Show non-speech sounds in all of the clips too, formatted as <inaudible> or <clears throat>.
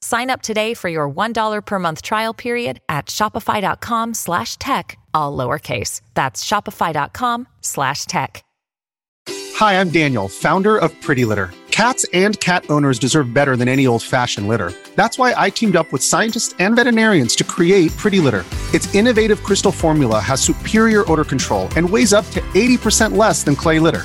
Sign up today for your $1 per month trial period at shopify.com slash tech, all lowercase. That's shopify.com slash tech. Hi, I'm Daniel, founder of Pretty Litter. Cats and cat owners deserve better than any old-fashioned litter. That's why I teamed up with scientists and veterinarians to create Pretty Litter. Its innovative crystal formula has superior odor control and weighs up to 80% less than clay litter.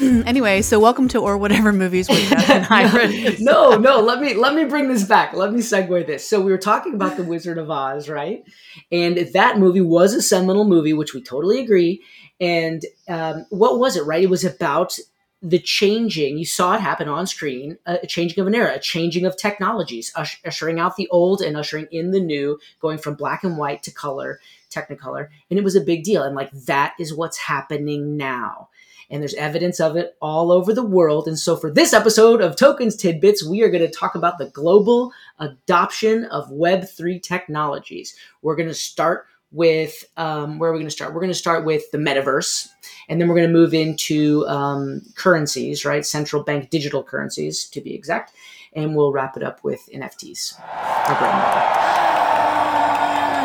<clears throat> anyway, so welcome to or whatever movies we have in hybrid. no, no, let me let me bring this back. Let me segue this. So we were talking about the Wizard of Oz, right? And that movie was a seminal movie, which we totally agree. And um, what was it? Right? It was about the changing. You saw it happen on screen, a changing of an era, a changing of technologies, ushering out the old and ushering in the new, going from black and white to color, Technicolor, and it was a big deal. And like that is what's happening now and there's evidence of it all over the world. And so, for this episode of Toekenz Tidbits, we are going to talk about the global adoption of Web3 technologies. We're going to start with um, where are we going to start? We're going to start with the metaverse, and then we're going to move into um, currencies, right? Central bank digital currencies, to be exact, and we'll wrap it up with NFTs.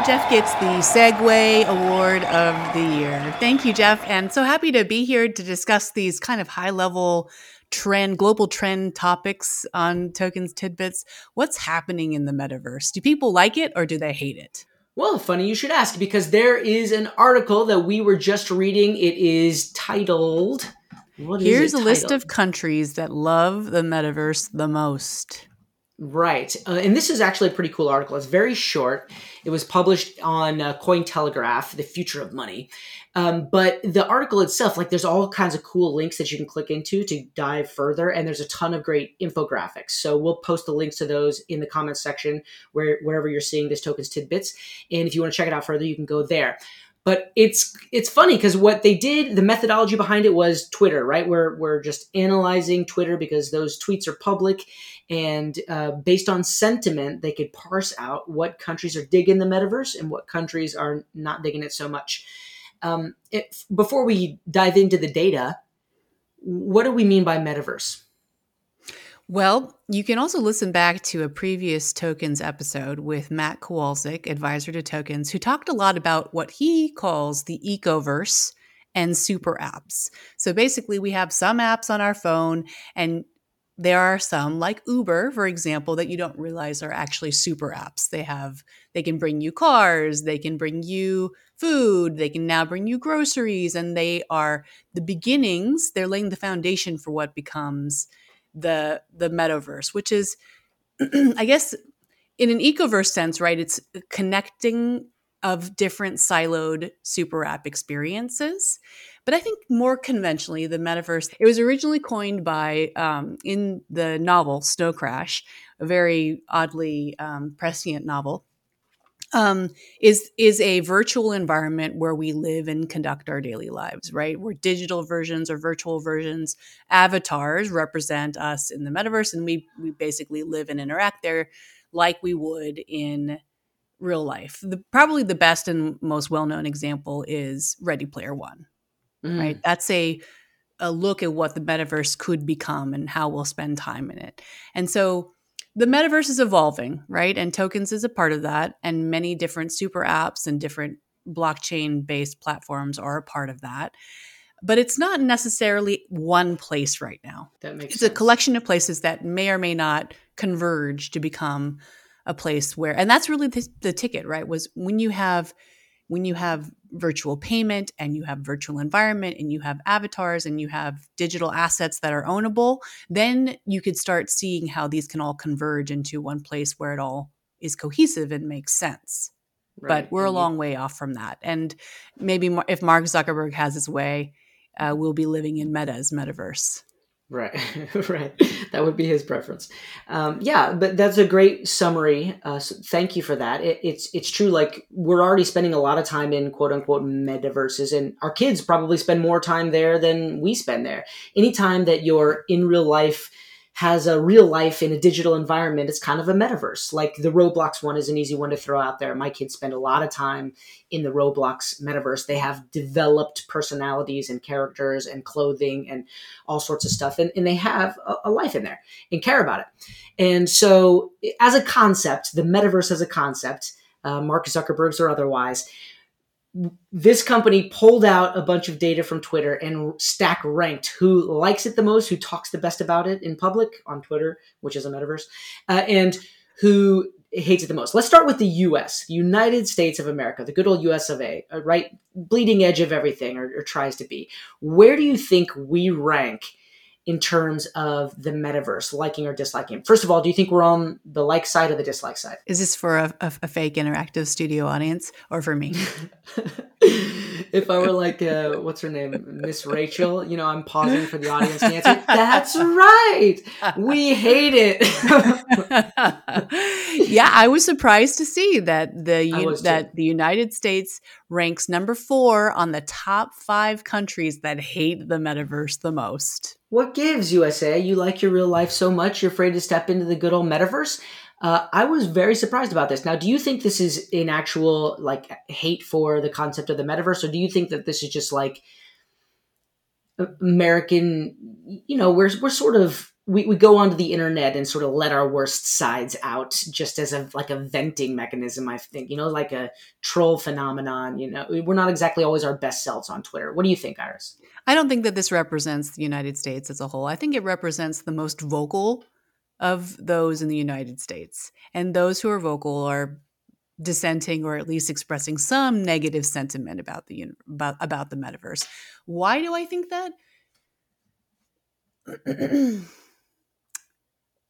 Jeff gets the Segue Award of the Year. Thank you, Jeff. And so happy to be here to discuss these kind of high level trend, global trend topics on Toekenz Tidbits. What's happening in the metaverse? Do people like it or do they hate it? Well, funny you should ask because there is an article that we were just reading. It is titled. Here's a list of countries that love the metaverse the most. Right. Uh, and this is actually a pretty cool article. It's very short. It was published on uh, Cointelegraph, The Future of Money. Um, but the article itself, like there's all kinds of cool links that you can click into to dive further. And there's a ton of great infographics. So we'll post the links to those in the comments section where wherever you're seeing this toekenz tidbits. And if you want to check it out further, you can go there but it's it's funny because what they did the methodology behind it was twitter right? We're, we're just analyzing twitter because those tweets are public and uh, based on sentiment they could parse out what countries are digging the metaverse and what countries are not digging it so much. Um, it, before we dive into the data what do we mean by metaverse well, you can also listen back to a previous toekenz episode with Matt Kowalczyk, advisor to toekenz, who talked a lot about what he calls the ecoverse and super apps. So basically, we have some apps on our phone, and there are some like Uber, for example, that you don't realize are actually super apps. They have they can bring you cars, they can bring you food, they can now bring you groceries, and they are the beginnings. They're laying the foundation for what becomes the the metaverse, which is, <clears throat> I guess, in an ecoverse sense, right? It's connecting of different siloed super app experiences. But I think more conventionally, the metaverse, it was originally coined by, um, in the novel Snow Crash, a very oddly um, prescient novel um, is is a virtual environment where we live and conduct our daily lives, right? Where digital versions or virtual versions, avatars represent us in the metaverse, and we we basically live and interact there like we would in real life. The, probably the best and most well known example is Ready Player One, mm. right? That's a a look at what the metaverse could become and how we'll spend time in it, and so the metaverse is evolving, right? And toekenz is a part of that. And many different super apps and different blockchain based platforms are a part of that. But it's not necessarily one place right now. That makes it's sense. a collection of places that may or may not converge to become a place where, and that's really the, the ticket, right? Was when you have when you have virtual payment and you have virtual environment and you have avatars and you have digital assets that are ownable, then you could start seeing how these can all converge into one place where it all is cohesive and makes sense. Right. But we're a long way off from that. And maybe if Mark Zuckerberg has his way, uh, we'll be living in Meta's metaverse. Right, <laughs> right. That would be his preference. Um, yeah, but that's a great summary. Uh, so thank you for that. It, it's it's true. Like we're already spending a lot of time in quote unquote metaverses, and our kids probably spend more time there than we spend there. Anytime that you're in real life has a real life in a digital environment, it's kind of a metaverse. Like the Roblox one is an easy one to throw out there. My kids spend a lot of time in the Roblox metaverse. They have developed personalities and characters and clothing and all sorts of stuff. And, and they have a, a life in there and care about it. And so, as a concept, the metaverse as a concept, uh, Mark Zuckerberg's or otherwise, this company pulled out a bunch of data from Twitter and stack ranked who likes it the most, who talks the best about it in public on Twitter, which is a metaverse, uh, and who hates it the most. Let's start with the US, the United States of America, the good old US of A, uh, right? Bleeding edge of everything, or, or tries to be. Where do you think we rank in terms of the metaverse, liking or disliking? First of all, do you think we're on the like side or the dislike side? Is this for a, a, a fake interactive studio audience or for me? <laughs> if I were like, uh, what's her name, Miss Rachel, you know, I'm pausing for the audience to answer. That's right. We hate it. <laughs> yeah, I was surprised to see that the was too. that the United States ranks number four on the top five countries that hate the metaverse the most. what gives USA? You like your real life so much, you're afraid to step into the good old metaverse. Uh, I was very surprised about this. Now, do you think this is an actual like hate for the concept of the metaverse, or do you think that this is just like American? You know, we're we're sort of we, we go onto the internet and sort of let our worst sides out just as a like a venting mechanism i think you know like a troll phenomenon you know we're not exactly always our best selves on twitter what do you think iris I don't think that this represents the United States as a whole. I think it represents the most vocal of those in the United States. And those who are vocal are dissenting or at least expressing some negative sentiment about the about, about the metaverse. Why do I think that? <clears throat>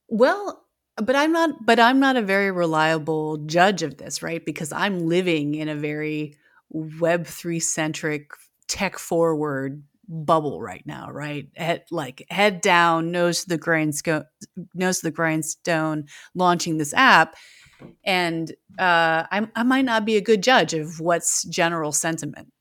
well, but I'm not but I'm not a very reliable judge of this, right? Because I'm living in a very web3 centric tech forward bubble right now, right? Head, like head down, nose to the grindstone, nose to the grindstone, launching this app, and uh, I, I might not be a good judge of what's general sentiment.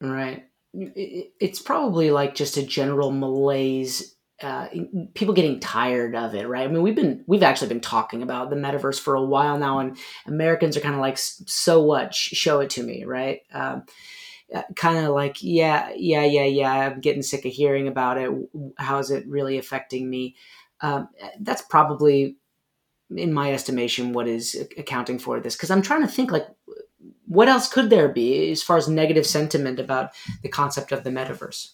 Right. It- it- It's probably like just a general malaise. Uh, people getting tired of it, right? I mean, we've been we've actually been talking about the metaverse for a while now, and Americans are kind of like, so what? Sh- Show it to me, right? Um, kind of like, yeah, yeah, yeah, yeah. I'm getting sick of hearing about it. How is it really affecting me? Um, that's probably, in my estimation, what is accounting for this. Because I'm trying to think, like, what else could there be as far as negative sentiment about the concept of the metaverse?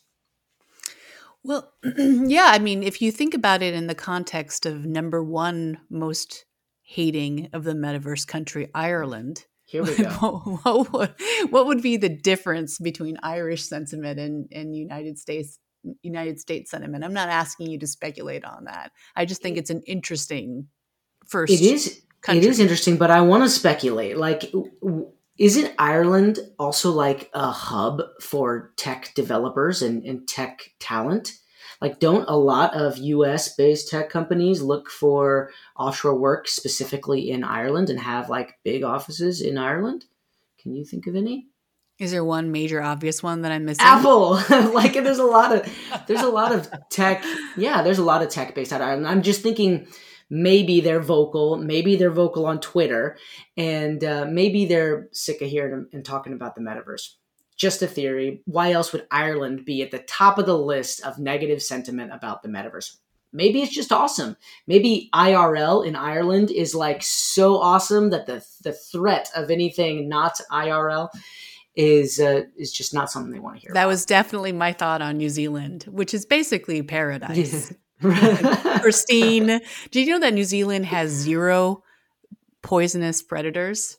Well, <clears throat> yeah, I mean, if you think about it in the context of number one most hating of the metaverse country, Ireland, Here we go. what, would- what would be the difference between Irish sentiment and, and United States United States sentiment? I'm not asking you to speculate on that. I just think it's an interesting first. It is. country. It is interesting, but I want to speculate. Like, isn't Ireland also like a hub for tech developers and, and tech talent? Like, don't a lot of US based tech companies look for offshore work specifically in Ireland and have like big offices in Ireland? Can you think of any? Is there one major obvious one that I'm missing? Apple. <laughs> like <laughs> there's a lot of there's a lot of tech. Yeah, there's a lot of tech based out of Ireland. I'm just thinking maybe they're vocal, maybe they're vocal on Twitter, and uh, maybe they're sick of hearing and talking about the metaverse. Just a theory. Why else would Ireland be at the top of the list of negative sentiment about the metaverse? Maybe it's just awesome. Maybe IRL in Ireland is like so awesome that the the threat of anything not IRL is uh, is just not something they want to hear. That was definitely my thought on New Zealand, which is basically paradise. <laughs> about. Pristine. <laughs> Did you know that New Zealand has zero poisonous predators?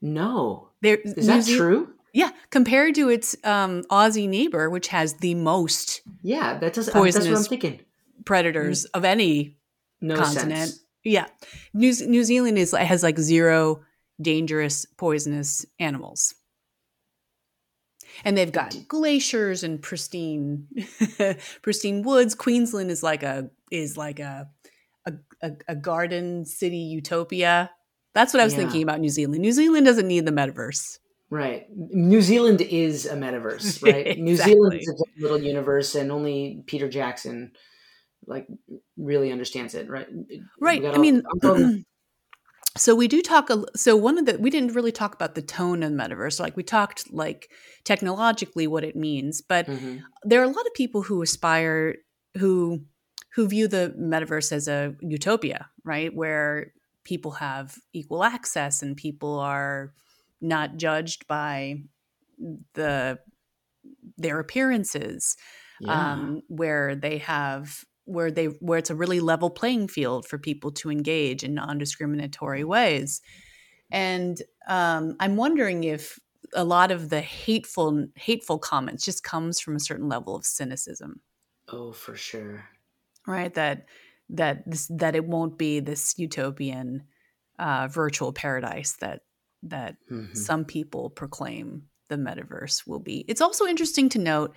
no, There is that true? Yeah, compared to its um, Aussie neighbor, which has the most Yeah, that does. That's what I'm Poisonous thinking. predators of any No continent. sense. Yeah, New New Zealand is has like zero dangerous poisonous animals. And they've got glaciers and pristine <laughs> pristine woods. Queensland is like a is like a a, a, a garden city utopia. That's what I was Yeah. thinking about New Zealand. New Zealand doesn't need the metaverse. Right. New Zealand is a metaverse, <laughs> right? New Zealand is a little universe, and only Peter Jackson like really understands it, right? Right. We I all- mean, <clears throat> so we do talk. A, so one of the we didn't really talk about the tone of the metaverse. Like we talked like technologically what it means, but Mhm. there are a lot of people who aspire who who view the metaverse as a utopia, right? Where people have equal access and people are not judged by the their appearances yeah. um, where they have where they where it's a really level playing field for people to engage in non-discriminatory ways and um, i'm wondering if a lot of the hateful hateful comments just comes from a certain level of cynicism oh, for sure. right that that this that it won't be this utopian uh, virtual paradise that that Mhm. some people proclaim the metaverse will be. It's also interesting to note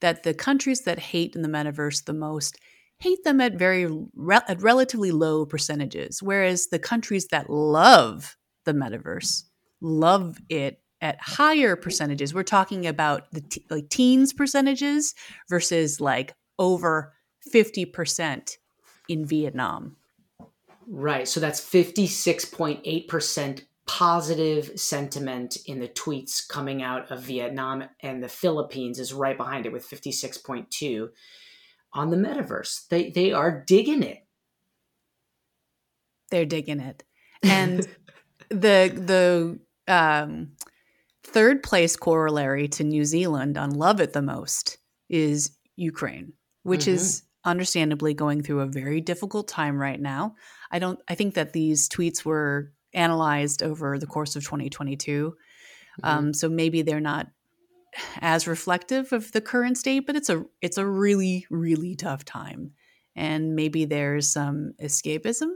that the countries that hate in the metaverse the most hate them at very re- at relatively low percentages, whereas the countries that love the metaverse love it at higher percentages. We're talking about the t- like teens percentages versus like over fifty percent in Vietnam. Right. So that's 56.8% positive sentiment in the tweets coming out of Vietnam and the Philippines is right behind it with 56.2 on the metaverse. They they are digging it. they're digging it and <laughs> the the um, third place corollary to new zealand on love it the most is ukraine which is understandably going through a very difficult time right now i don't i think that these tweets were analyzed over the course of 2022 um, so maybe they're not as reflective of the current state but it's a it's a really really tough time and maybe there's some escapism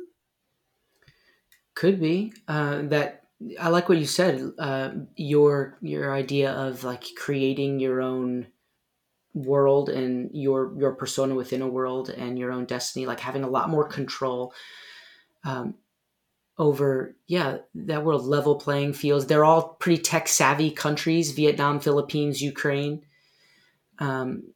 Could be uh, that. I like what you said. Uh, your your idea of like creating your own world and your your persona within a world and your own destiny, like having a lot more control um, over yeah that world level playing fields. They're all pretty tech savvy countries: Vietnam, Philippines, Ukraine. Um,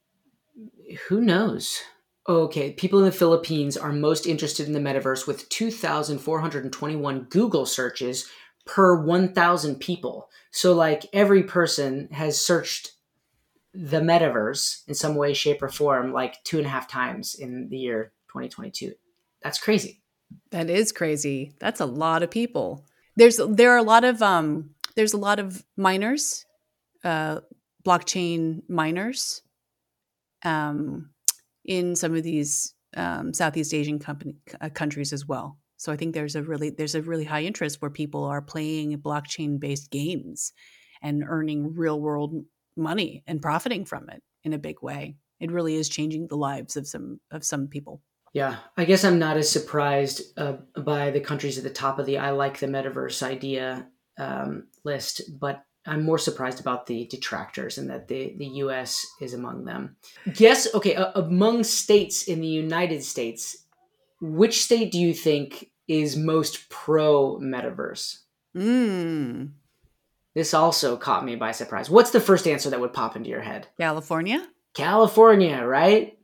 who knows? Okay, people in the Philippines are most interested in the metaverse with 2,421 Google searches per 1,000 people. So, like, every person has searched the metaverse in some way, shape, or form like two and a half times in the year 2022. That's crazy. That is crazy. That's a lot of people. There's there are a lot of um there's a lot of miners, uh blockchain miners um in some of these um Southeast Asian company uh, countries as well. So I think there's a really there's a really high interest where people are playing blockchain based games and earning real world money and profiting from it in a big way. It really is changing the lives of some of some people. Yeah, I guess I'm not as surprised uh, by the countries at the top of the I like the metaverse idea um, list, but I'm more surprised about the detractors and that the, the US is among them. Guess, okay, uh, among states in the United States, which state do you think is most pro metaverse? Mm. This also caught me by surprise. What's the first answer that would pop into your head? California? California, right?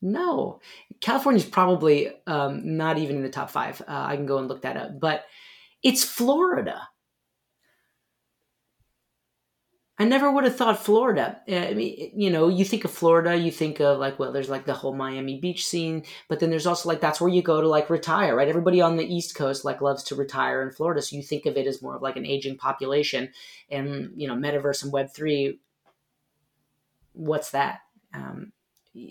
No, California's probably um, not even in the top five. Uh, I can go and look that up, but it's Florida. I never would have thought Florida. Uh, I mean, you know, you think of Florida, you think of like, well, there's like the whole Miami Beach scene, but then there's also like that's where you go to like retire, right? Everybody on the East Coast like loves to retire in Florida, so you think of it as more of like an aging population, and you know, metaverse and Web three. What's that? Um,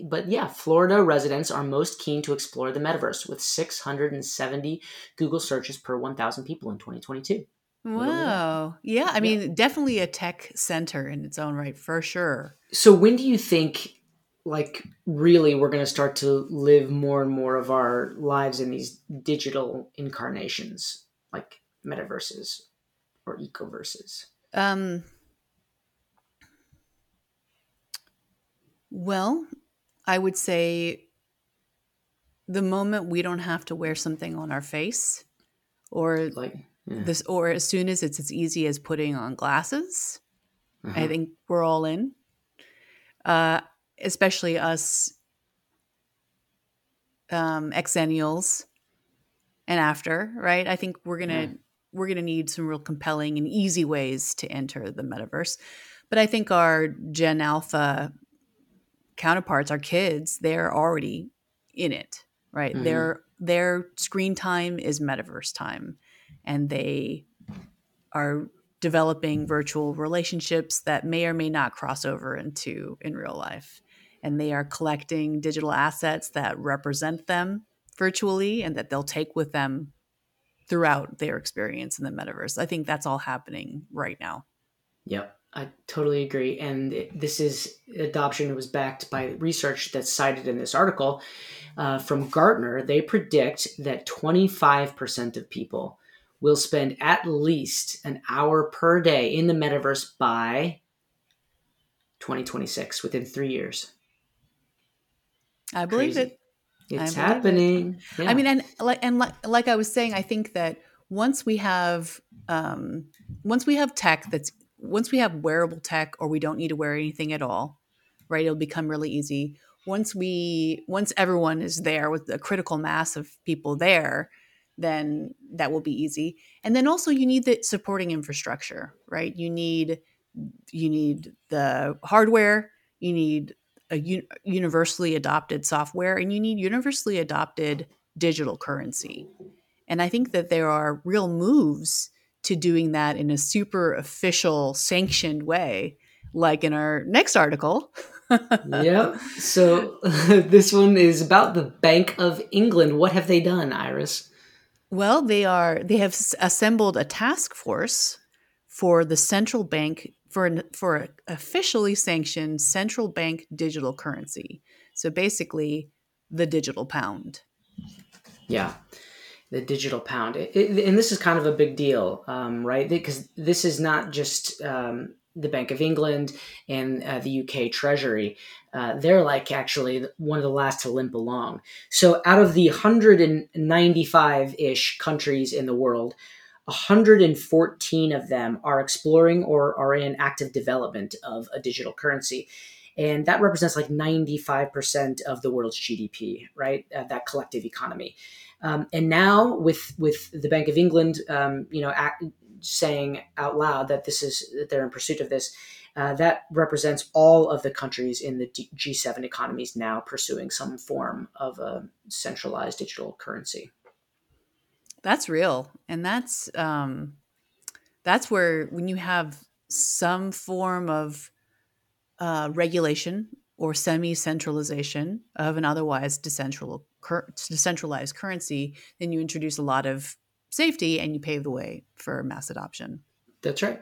but yeah, Florida residents are most keen to explore the metaverse with 670 Google searches per 1,000 people in 2022. Wow. Yeah, I mean, definitely a tech center in its own right, for sure. So when do you think like really we're going to start to live more and more of our lives in these digital incarnations like metaverses or ecoverses um well i would say the moment we don't have to wear something on our face or like yeah. this or as soon as it's as easy as putting on glasses uh-huh. i think we're all in uh, especially us um, exennials and after, right? I think we're gonna yeah. we're gonna need some real compelling and easy ways to enter the metaverse. But I think our Gen Alpha counterparts, our kids, they're already in it, right? Mm-hmm. Their their screen time is metaverse time, and they are developing virtual relationships that may or may not cross over into in real life and they are collecting digital assets that represent them virtually and that they'll take with them throughout their experience in the metaverse. I think that's all happening right now. Yep, I totally agree. And this is adoption that was backed by research that's cited in this article uh, from Gartner. They predict that 25% of people will spend at least an hour per day in the metaverse by 2026, within three years. I believe Crazy. it. It's happening. It. Yeah. I mean, and like and like, like I was saying, I think that once we have um, once we have tech that's once we have wearable tech, or we don't need to wear anything at all, right? It'll become really easy. Once we once everyone is there with the critical mass of people there, then that will be easy. And then also you need the supporting infrastructure, right? You need you need the hardware, you need a un- universally adopted software and you need universally adopted digital currency. And I think that there are real moves to doing that in a super official, sanctioned way, like in our next article. yeah. So <laughs> this one is about the Bank of England. What have they done, Iris? Well, they are they have assembled a task force for the central bank for an, for an officially sanctioned central bank digital currency. So basically, the digital pound. Yeah, the digital pound, it, it, and this is kind of a big deal, um, right? Because this is not just um, the Bank of England and uh, the UK Treasury. Uh, they're like actually one of the last to limp along. So, out of the 195 ish countries in the world, 114 of them are exploring or are in active development of a digital currency. And that represents like 95% of the world's GDP, right? Uh, that collective economy. Um, and now with with the Bank of England, um, you know, act, saying out loud that this is that they're in pursuit of this, uh, that represents all of the countries in the G7 economies now pursuing some form of a centralized digital currency. That's real. And that's um that's where when you have some form of uh, regulation or semi-centralization of an otherwise decentral, cur- decentralized currency, then you introduce a lot of safety and you pave the way for mass adoption. That's right.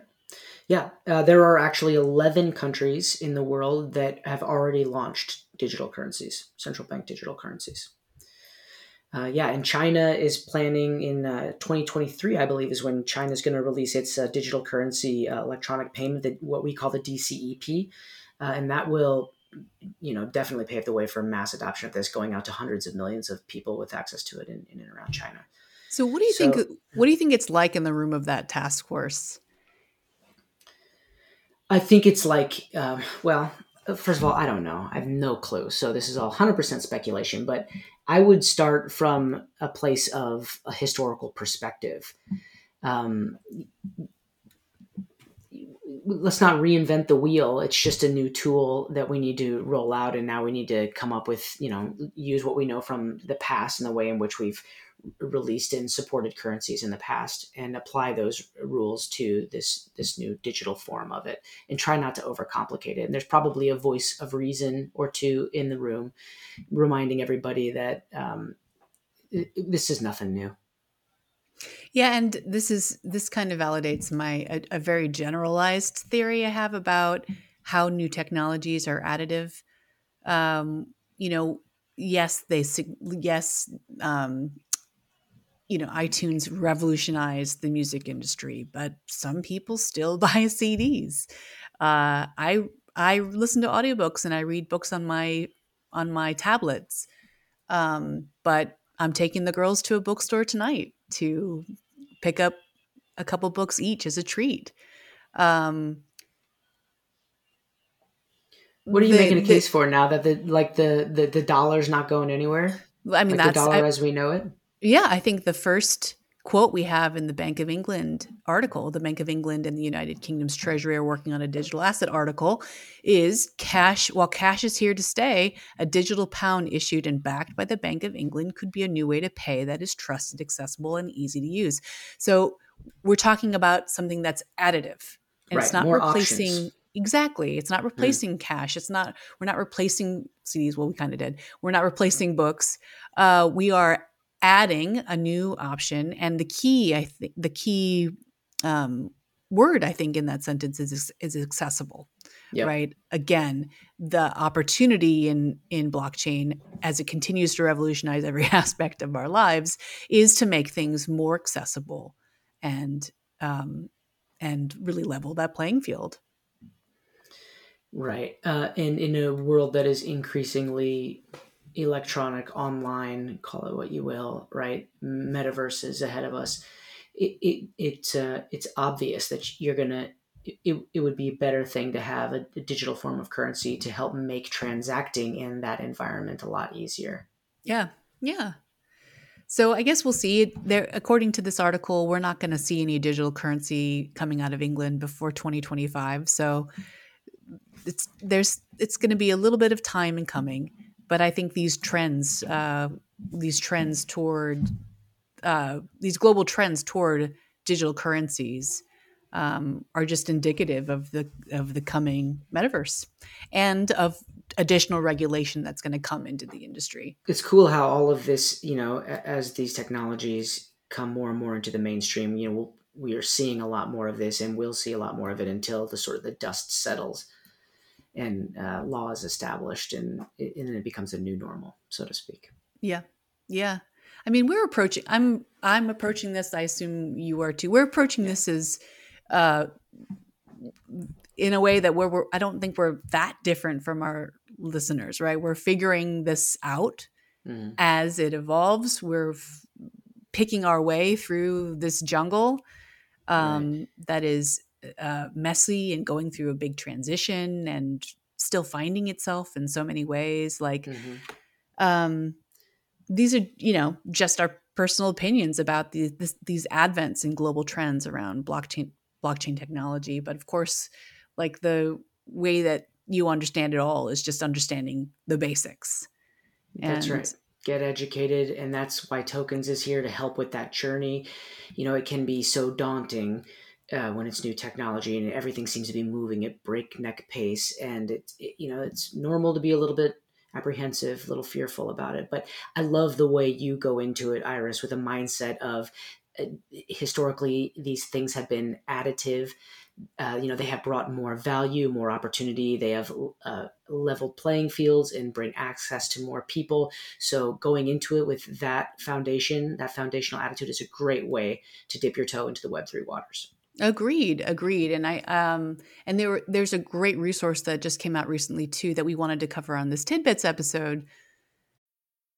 Yeah, uh, there are actually 11 countries in the world that have already launched digital currencies, central bank digital currencies. Uh, yeah, and China is planning in uh, 2023, I believe, is when China is going to release its uh, digital currency uh, electronic payment, that what we call the DCEP, uh, and that will, you know, definitely pave the way for mass adoption of this, going out to hundreds of millions of people with access to it in, in and around China. So, what do you so, think? What do you think it's like in the room of that task force? I think it's like, um, well, first of all, I don't know. I have no clue. So this is all 100% speculation, but I would start from a place of a historical perspective. Um, let's not reinvent the wheel. It's just a new tool that we need to roll out, and now we need to come up with, you know, use what we know from the past and the way in which we've released in supported currencies in the past and apply those rules to this this new digital form of it and try not to overcomplicate it. And there's probably a voice of reason or two in the room reminding everybody that um, this is nothing new. Yeah and this is this kind of validates my a, a very generalized theory i have about how new technologies are additive. Um, you know, yes, they yes, um, you know, iTunes revolutionized the music industry, but some people still <laughs> buy CDs. Uh, I I listen to audiobooks and I read books on my on my tablets. Um, but I'm taking the girls to a bookstore tonight to pick up a couple books each as a treat. Um, what are you the, making a case the, for now that the like the the, the dollar's not going anywhere? I mean, like that's the dollar I, as we know it. Yeah, I think the first quote we have in the Bank of England article, the Bank of England and the United Kingdom's Treasury are working on a digital asset article, is cash. While cash is here to stay, a digital pound issued and backed by the Bank of England could be a new way to pay that is trusted, accessible, and easy to use. So we're talking about something that's additive, and right, it's not replacing. Options. Exactly. It's not replacing mm. cash. It's not, we're not replacing CDs. Well, we kind of did. We're not replacing books. Uh, we are adding a new option. And the key, I think, the key um, word I think in that sentence is is accessible. Yep. Right. Again, the opportunity in in blockchain as it continues to revolutionize every <laughs> aspect of our lives is to make things more accessible and um, and really level that playing field. Right. Uh, and in a world that is increasingly electronic, online, call it what you will, right? Metaverses ahead of us. It it, it uh, it's obvious that you're gonna. It, it would be a better thing to have a, a digital form of currency to help make transacting in that environment a lot easier. Yeah, yeah. So I guess we'll see. There, according to this article, we're not going to see any digital currency coming out of England before 2025. So it's there's it's going to be a little bit of time in coming but I think these trends, uh, these trends toward uh, these global trends toward digital currencies um, are just indicative of the of the coming metaverse and of additional regulation that's going to come into the industry. It's cool how all of this, you know, as these technologies come more and more into the mainstream, you know, we'll, we are seeing a lot more of this, and we'll see a lot more of it until the sort of the dust settles and uh, law is established and, and then it becomes a new normal so to speak yeah yeah i mean we're approaching i'm i'm approaching this i assume you are too we're approaching yeah. this as uh in a way that we're, we're i don't think we're that different from our listeners right we're figuring this out mm. as it evolves we're f- picking our way through this jungle um, right. that is uh, messy and going through a big transition and still finding itself in so many ways like mm-hmm. um, these are you know just our personal opinions about the, this, these advents and global trends around blockchain blockchain technology. But of course like the way that you understand it all is just understanding the basics. That's right. Get educated and that's why toekenz is here to help with that journey. You know it can be so daunting uh, when it's new technology and everything seems to be moving at breakneck pace and it's it, you know it's normal to be a little bit apprehensive a little fearful about it. But i love the way you go into it iris with a mindset of uh, historically these things have been additive. Uh, you know they have brought more value more opportunity. They have uh, leveled playing fields and bring access to more people. So going into it with that foundation that foundational attitude is a great way to dip your toe into the web3 waters Agreed, agreed. And I um and there there's a great resource that just came out recently too that we wanted to cover on this tidbits episode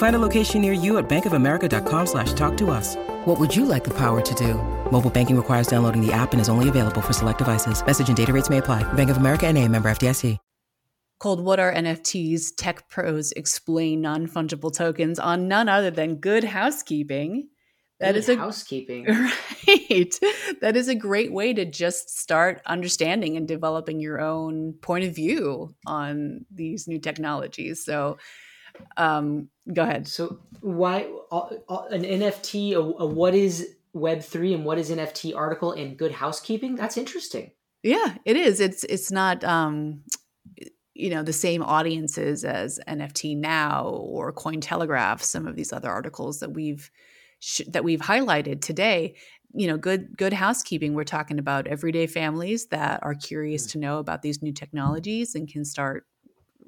Find a location near you at bankofamerica.com slash talk to us. What would you like the power to do? Mobile banking requires downloading the app and is only available for select devices. Message and data rates may apply. Bank of America and a member FDIC. Called What Are NFTs? Tech Pros Explain Non Fungible Tokens on none other than Good Housekeeping. That Good is a housekeeping. <laughs> Right. That is a great way to just start understanding and developing your own point of view on these new technologies. So, um, go ahead. So, why uh, uh, an NFT? A, a what is Web three and what is NFT article in Good Housekeeping? That's interesting. Yeah, it is. It's it's not um, you know the same audiences as NFT now or Cointelegraph. Some of these other articles that we've sh- that we've highlighted today you know good good housekeeping we're talking about everyday families that are curious mm. to know about these new technologies and can start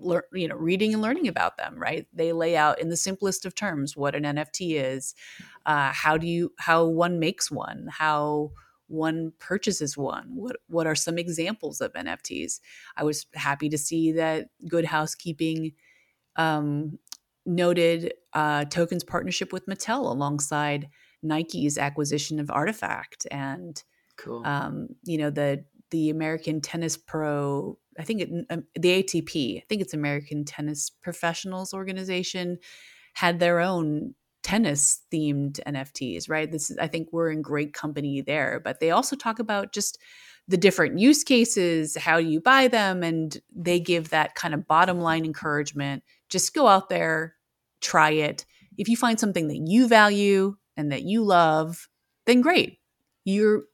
lear- you know reading and learning about them right they lay out in the simplest of terms what an nft is uh, how do you how one makes one how one purchases one what what are some examples of nfts i was happy to see that good housekeeping um, noted uh, toekenz partnership with Mattel alongside Nike's acquisition of RTFKT and cool. um, you know the the American Tennis Pro I think it, um, the ATP I think it's American Tennis Professionals Organization had their own tennis themed NFTs right this is I think we're in great company there but they also talk about just the different use cases how you buy them and they give that kind of bottom line encouragement just go out there, try it. If you find something that you value and that you love, then great. Your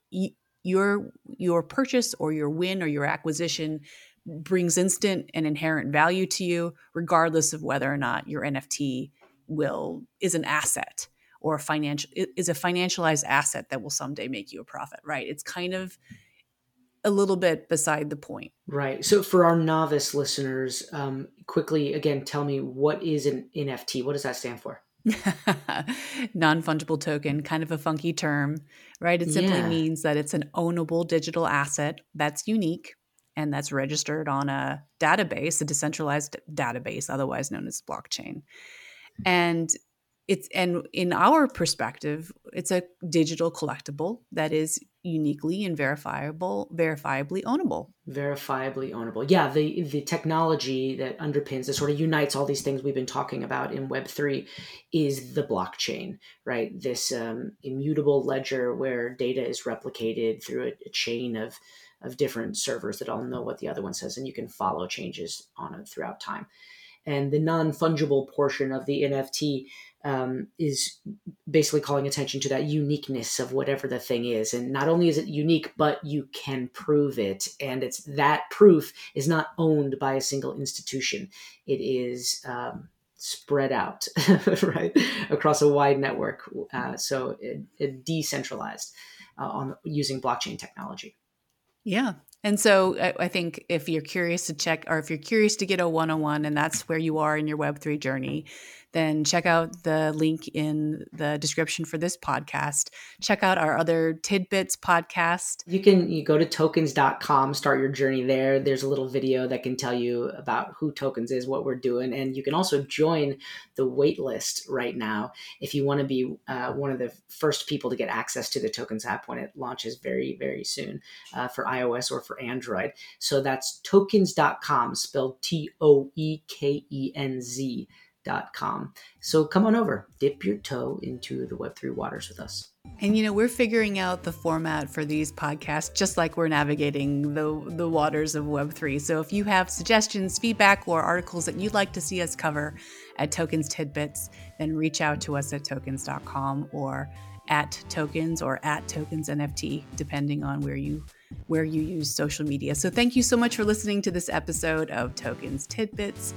your your purchase or your win or your acquisition brings instant and inherent value to you regardless of whether or not your NFT will is an asset or a financial is a financialized asset that will someday make you a profit, right? It's kind of a little bit beside the point. Right. So for our novice listeners, um, quickly again, tell me what is an NFT? What does that stand for? <laughs> non fungible token, kind of a funky term, right? It simply yeah. means that it's an ownable digital asset that's unique and that's registered on a database, a decentralized database, otherwise known as blockchain. And it's and in our perspective it's a digital collectible that is uniquely and verifiable verifiably ownable. Verifiably ownable. Yeah the the technology that underpins that sort of unites all these things we've been talking about in web3 is the blockchain right? This um, immutable ledger where data is replicated through a, a chain of of different servers that all know what the other one says and you can follow changes on it throughout time and the non-fungible portion of the nft um, is basically calling attention to that uniqueness of whatever the thing is. And not only is it unique, but you can prove it. And it's that proof is not owned by a single institution. It is um, spread out, <laughs> right, across a wide network. Uh, so it, it decentralized uh, on using blockchain technology. Yeah, and so I think if you're curious to check, or if you're curious to get a one on one, and that's where you are in your Web3 journey, then check out the link in the description for this podcast. Check out our other Tidbits podcast. You can you go to toekenz.com, start your journey there. There's a little video that can tell you about who Toekenz is, what we're doing, and you can also join the waitlist right now if you want to be uh, one of the first people to get access to the Toekenz app when it launches very, very soon uh, for iOS or for Android. So that's toekenz.com, spelled T O E K E N Z com. So come on over, dip your toe into the Web3 waters with us. And you know, we're figuring out the format for these podcasts just like we're navigating the the waters of Web3. So if you have suggestions, feedback, or articles that you'd like to see us cover at Toekenz Tidbits, then reach out to us at toekenz.com or at toekenz or at toekenz NFT, depending on where you where you use social media. So thank you so much for listening to this episode of Toekenz Tidbits.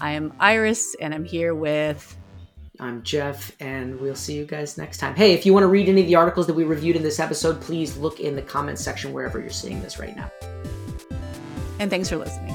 I am Iris and I'm here with I'm Jeff, and we'll see you guys next time. Hey, if you want to read any of the articles that we reviewed in this episode, please look in the comments section wherever you're seeing this right now. And thanks for listening.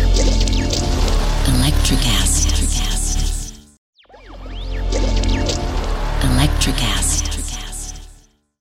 Electrocast.